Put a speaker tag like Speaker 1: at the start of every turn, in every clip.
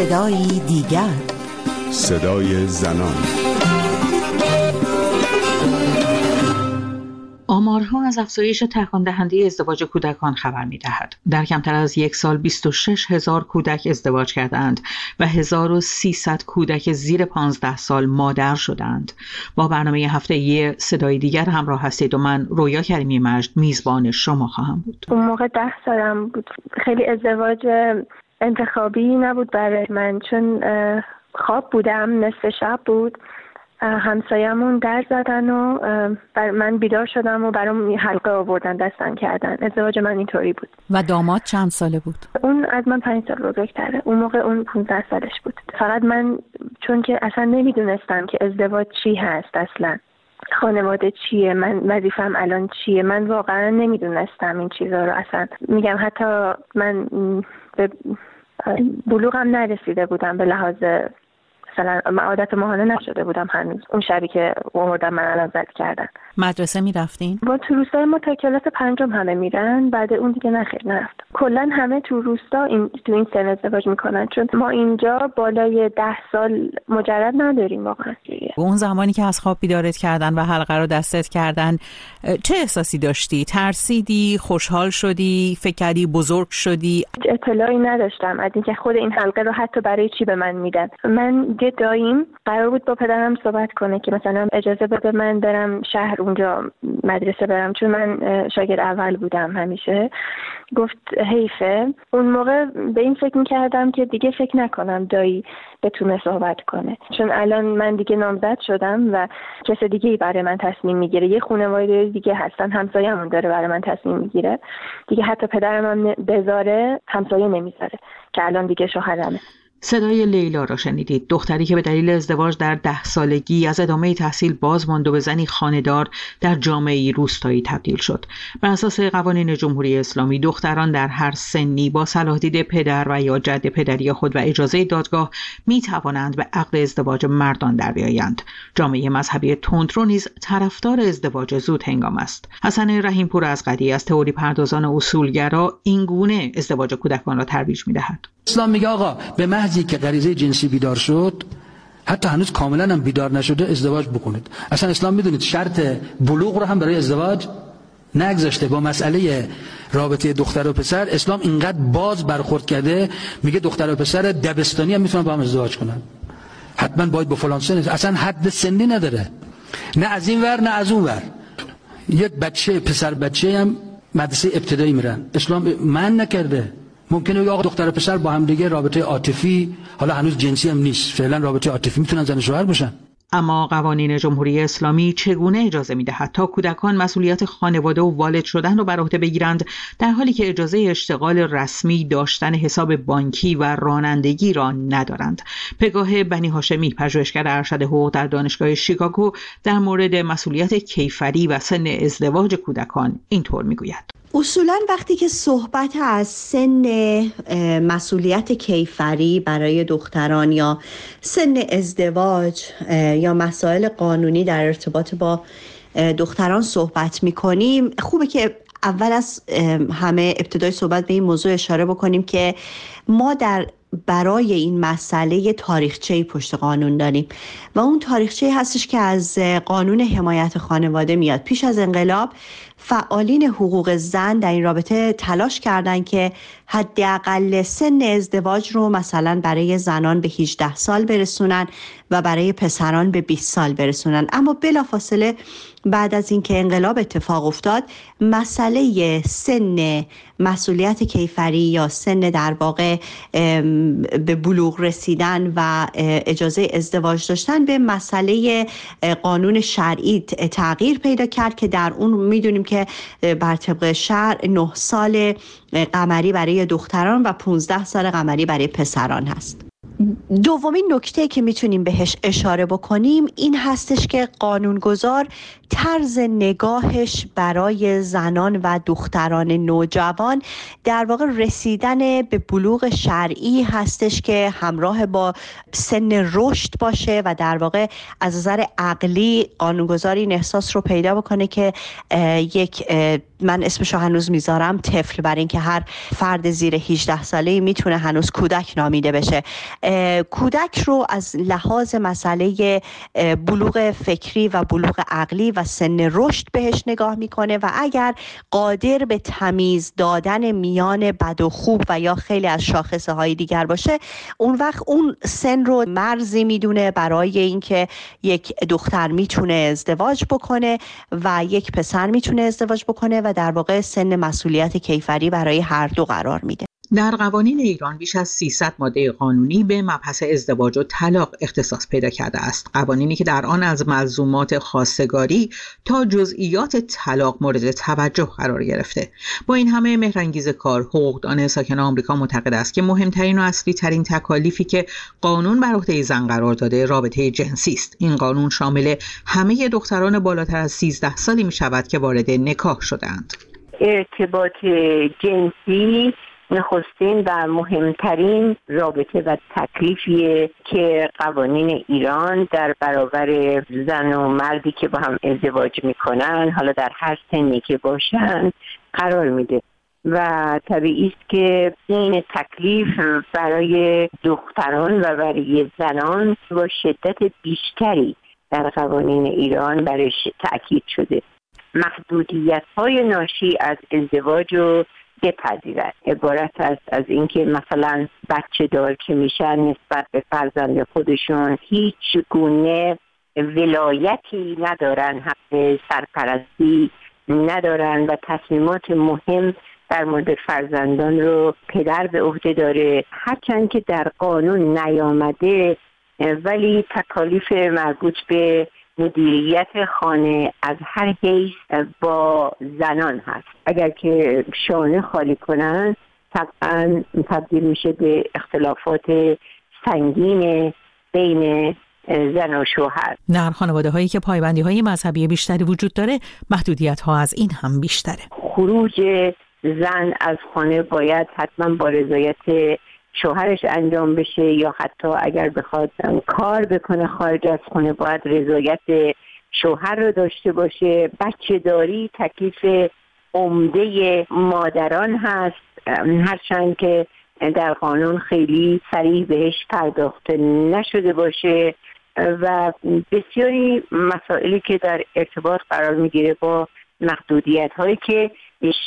Speaker 1: صدایی دیگر
Speaker 2: صدای زنان
Speaker 3: آمارها از افزایش تکان دهنده ازدواج کودکان خبر می دهد. در کمتر از یک سال 26 هزار کودک ازدواج کردند و 1300 کودک زیر 15 سال مادر شدند. با برنامه هفته یه صدای دیگر همراه هستید و من رویا کریمی مجد میزبان شما خواهم بود.
Speaker 4: اون موقع ده سالم بود. خیلی ازدواج انتخابی نبود برای من چون خواب بودم نصف شب بود. همسایمون در زدن و بر من بیدار شدم و برام حلقه آوردن دستن کردن. ازدواج من اینطوری بود.
Speaker 5: و داماد چند ساله بود؟
Speaker 4: اون از من پنج سال بزرگتره. اون موقع اون 15 سالش بود. فقط من چون که اصلا نمی‌دونستم که ازدواج چی هست اصلا. خانواده چیه؟ من وظیفم الان چیه؟ من واقعا نمی‌دونستم این چیزا رو اصلا. میگم حتی من به بلوغم نرسیده بودم به لحاظ مثلا عادت ماهانه نشده بودم هنوز اون شبی که اومدن من الان زد کردن
Speaker 5: مدرسه می‌رفتین؟
Speaker 4: با تو روستای ما تا کلاس پنجم همه میرن بعد اون دیگه نخیر نرفت کلا همه تو روستا این تو این سن ازدواج می‌کنن چون ما اینجا بالای ده سال مجرد نداریم واقعا
Speaker 5: اون زمانی که از خواب بیدارت کردن و حلقه رو دستت کردن چه احساسی داشتی؟ ترسیدی؟ خوشحال شدی؟ فکر کردی بزرگ شدی؟
Speaker 4: اطلاعی نداشتم از اینکه خود این حلقه رو حتی برای چی به من میدن من یه داییم قرار بود با پدرم صحبت کنه که مثلا اجازه بده من برم شهر اونجا مدرسه برم چون من شاگرد اول بودم همیشه. گفت حیفه. اون موقع به این فکر می‌کردم که دیگه فکر نکنم دایی بتونه صحبت کنه. چون الان من دیگه نامزد شدم و کس دیگه ای برای من تصمیم می‌گیره. یه خانواده دیگه هستن همسایه‌مون داره برای من تصمیم می‌گیره. دیگه حتی پدرم هم بذاره همسایه نمی‌ذاره که الان دیگه شوهرمه.
Speaker 3: صدای لیلا را شنیدید. دختری که به دلیل ازدواج در ده سالگی از ادامه تحصیل باز ماند و به زنی خاندار در جامعه روستایی تبدیل شد. بر اساس قوانین جمهوری اسلامی دختران در هر سنی با صلاح دید پدر و یا جد پدری خود و اجازه دادگاه می توانند به عقد ازدواج مردان در بیایند. جامعه مذهبی تندرو نیز طرفدار ازدواج زود هنگام است. حسن رحیمپور از قدی از تئوری پردازان اصولگرا اینگونه ازدواج کودکان را ترویج می‌دهد.
Speaker 6: اسلام میگه آقا به محضی که غریزه جنسی بیدار شد حتی هنوز کاملا هم بیدار نشده ازدواج بکنید. اصلا اسلام می‌دونید شرط بلوغ رو هم برای ازدواج نگذاشته. با مسئله رابطه دختر و پسر اسلام اینقدر باز برخورد کرده میگه دختر و پسر دبستانی هم می‌تونن با هم ازدواج کنن. حتما باید با فلان سن اصلا حد سنی نداره. نه از این ور نه از اون ور. یک بچه پسر بچه هم مدرسه ابتدایی میرن. اسلام من نکرده. ممکنه آقا دختر و پسر با هم دیگه رابطه عاطفی حالا هنوز جنسی هم نیست فعلا رابطه عاطفی می‌تونن زن شوهر باشن.
Speaker 3: اما قوانین جمهوری اسلامی چگونه اجازه می‌دهد تا کودکان مسئولیت خانواده و والد شدن را بر عهده بگیرند در حالی که اجازه اشتغال رسمی داشتن حساب بانکی و رانندگی را ندارند. پگاه بنی هاشمی پژوهشگر ارشد حقوق در دانشگاه شیکاگو در مورد مسئولیت کیفری و سن ازدواج کودکان اینطور می‌گوید.
Speaker 7: اصولا وقتی که صحبت از سن مسئولیت کیفری برای دختران یا سن ازدواج یا مسائل قانونی در ارتباط با دختران صحبت می کنیم خوبه که اول از همه ابتدای صحبت به این موضوع اشاره بکنیم که ما در برای این مسئله تاریخچه پشت قانون داریم و اون تاریخچه هستش که از قانون حمایت خانواده میاد. پیش از انقلاب فعالین حقوق زن در این رابطه تلاش کردند که حداقل سن ازدواج رو مثلا برای زنان به 18 سال برسونن و برای پسران به 20 سال برسونن. اما بلافاصله بعد از اینکه انقلاب اتفاق افتاد مسئله سن مسئولیت کیفری یا سن در واقع به بلوغ رسیدن و اجازه ازدواج داشتن به مسئله قانون شرعی تغییر پیدا کرد که در اون می‌دونیم که بر طبق شرع 9 سال قمری برای دختران و 15 سال قمری برای پسران هست. دومین نکته که می‌تونیم بهش اشاره بکنیم این هستش که قانونگذار طرز نگاهش برای زنان و دختران نوجوان در واقع رسیدن به بلوغ شرعی هستش که همراه با سن رشد باشه و در واقع از نظر عقلی قانونگذار این احساس رو پیدا بکنه که یک من اسمشو هنوز می‌ذارم طفل بر اینکه هر فرد زیر 18 ساله می‌تونه هنوز کودک نامیده بشه. کودک رو از لحاظ مسئله بلوغ فکری و بلوغ عقلی و سن رشد بهش نگاه می‌کنه و اگر قادر به تمیز دادن میان بد و خوب و یا خیلی از شاخصه های دیگر باشه اون وقت اون سن رو مرزی می‌دونه برای اینکه یک دختر می‌تونه ازدواج بکنه و یک پسر می‌تونه ازدواج بکنه و در واقع سن مسئولیت کیفری برای هر دو قرار میده.
Speaker 3: در قوانین ایران بیش از 300 ماده قانونی به مبحث ازدواج و طلاق اختصاص پیدا کرده است. قوانینی که در آن از ملزومات خواستگاری تا جزئیات طلاق مورد توجه قرار گرفته. با این همه مهرانگیز کار حقوقدان ساکن آمریکا معتقد است که مهمترین و اصلی ترین تکالیفی که قانون بر عهده زن قرار داده رابطه جنسی است. این قانون شامل همه دختران بالاتر از 13 سالی می شود که وارد نکاح شدهاند.
Speaker 1: ارتباط جنسی نخستین و مهمترین رابطه و تکلیفیه که قوانین ایران در برابر زن و مردی که با هم ازدواج می‌کنن حالا در هر سنی که باشن قرار میده. و طبیعی است که این تکلیف برای دختران و برای زنان با شدت بیشتری در قوانین ایران برش تاکید شده. محدودیت های ناشی از ازدواج و بپذیرد عبارت است از اینکه مثلا بچه دار که میشن نسبت به فرزند خودشون هیچ گونه ولایتی ندارن حق سرپرستی ندارن و تصمیمات مهم در مورد فرزندان رو پدر به عهده داره. هرچند که در قانون نیامده ولی تکالیف مربوط به مدیریت خانه از هر حیث با زنان هست. اگر که شانه خالی کنن طبعا تبدیل میشه به اختلافات سنگین بین زن و شوهر.
Speaker 5: در خانواده هایی که پایبندی های مذهبی بیشتری وجود داره محدودیت ها از این هم بیشتره.
Speaker 1: خروج زن از خانه باید حتما با رضایت شوهرش انجام بشه یا حتی اگر بخواد کار بکنه خارج از خونه باید رضایت شوهر رو داشته باشه. بچه داری تکلیف عمده مادران هست. هرچند که در قانون خیلی سریع بهش پرداخته نشده باشه و بسیاری مسائلی که در ارتباط قرار می‌گیره با محدودیت هایی که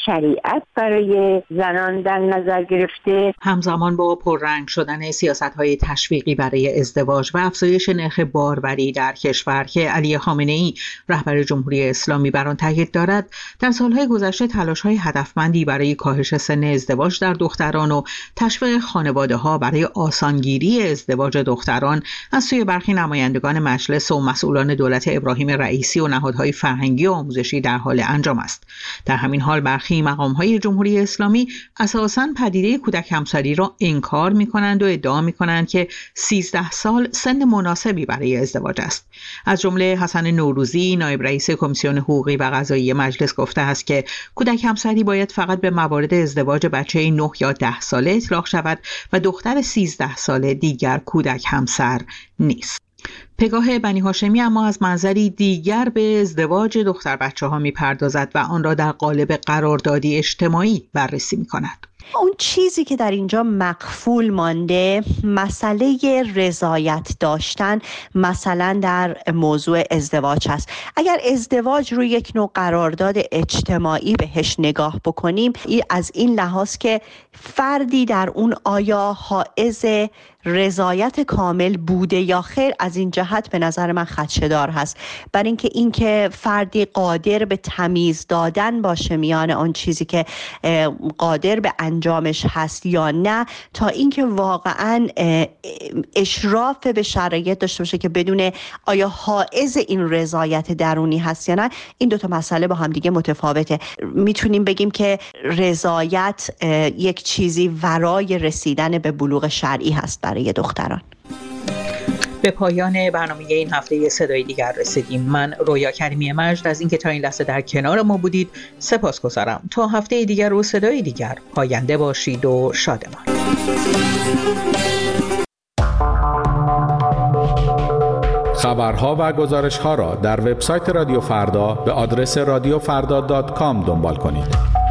Speaker 1: شریعت برای زنان در نظر گرفته.
Speaker 3: همزمان با پررنگ شدن سیاست های تشویقی برای ازدواج و افزایش نرخ باروری در کشور که علی خامنه ای رهبر جمهوری اسلامی بر آن تاکید دارد در سالهای گذشته تلاش های هدفمندی برای کاهش سن ازدواج در دختران و تشویق خانواده ها برای آسانگیری ازدواج دختران از سوی برخی نمایندگان مجلس و مسئولان دولت ابراهیم رئیسی و نهادهای فرهنگی و آموزشی در حال انجام است. در همین حال برخی مقام های جمهوری اسلامی اساسا پدیده کودک همسری را انکار می کنند و ادعا می کنند که 13 سال سن مناسبی برای ازدواج است. از جمله حسن نوروزی نایب رئیس کمیسیون حقوقی و قضایی مجلس گفته است که کودک همسری باید فقط به موارد ازدواج بچه 9 یا 10 ساله اطلاق شود و دختر 13 ساله دیگر کودک همسر نیست. پگاه بنی هاشمی اما از منظری دیگر به ازدواج دختر بچه ها می پردازد و آن را در قالب قراردادی اجتماعی بررسی می کند.
Speaker 7: اون چیزی که در اینجا مقفول مانده مسئله رضایت داشتن مثلا در موضوع ازدواج هست. اگر ازدواج رو یک نوع قرارداد اجتماعی بهش نگاه بکنیم از این لحاظ که فردی در اون آیا حائز رضایت کامل بوده یا خیر از این جهت به نظر من خدشدار هست. بر اینکه اینکه فردی قادر به تمیز دادن باشه میان آن چیزی که قادر به انجامش هست یا نه تا اینکه واقعا اشراف به شرایط داشته باشه که بدون آیا حائز این رضایت درونی هست یا نه. این دوتا مسئله با هم دیگه متفاوته. می‌تونیم بگیم که رضایت یک چیزی ورای رسیدن به بلوغ شرعی هست برای دختران.
Speaker 3: به پایان برنامه این هفته صدای دیگر رسیدیم. من رویا کریمی مجد از اینکه تا این لحظه در کنار ما بودید سپاس گذارم. تا هفته دیگر و صدای دیگر پاینده باشید و شادمان.
Speaker 8: خبرها و گزارش ها را در وبسایت رادیو فردا به آدرس رادیوفردا.com دنبال کنید.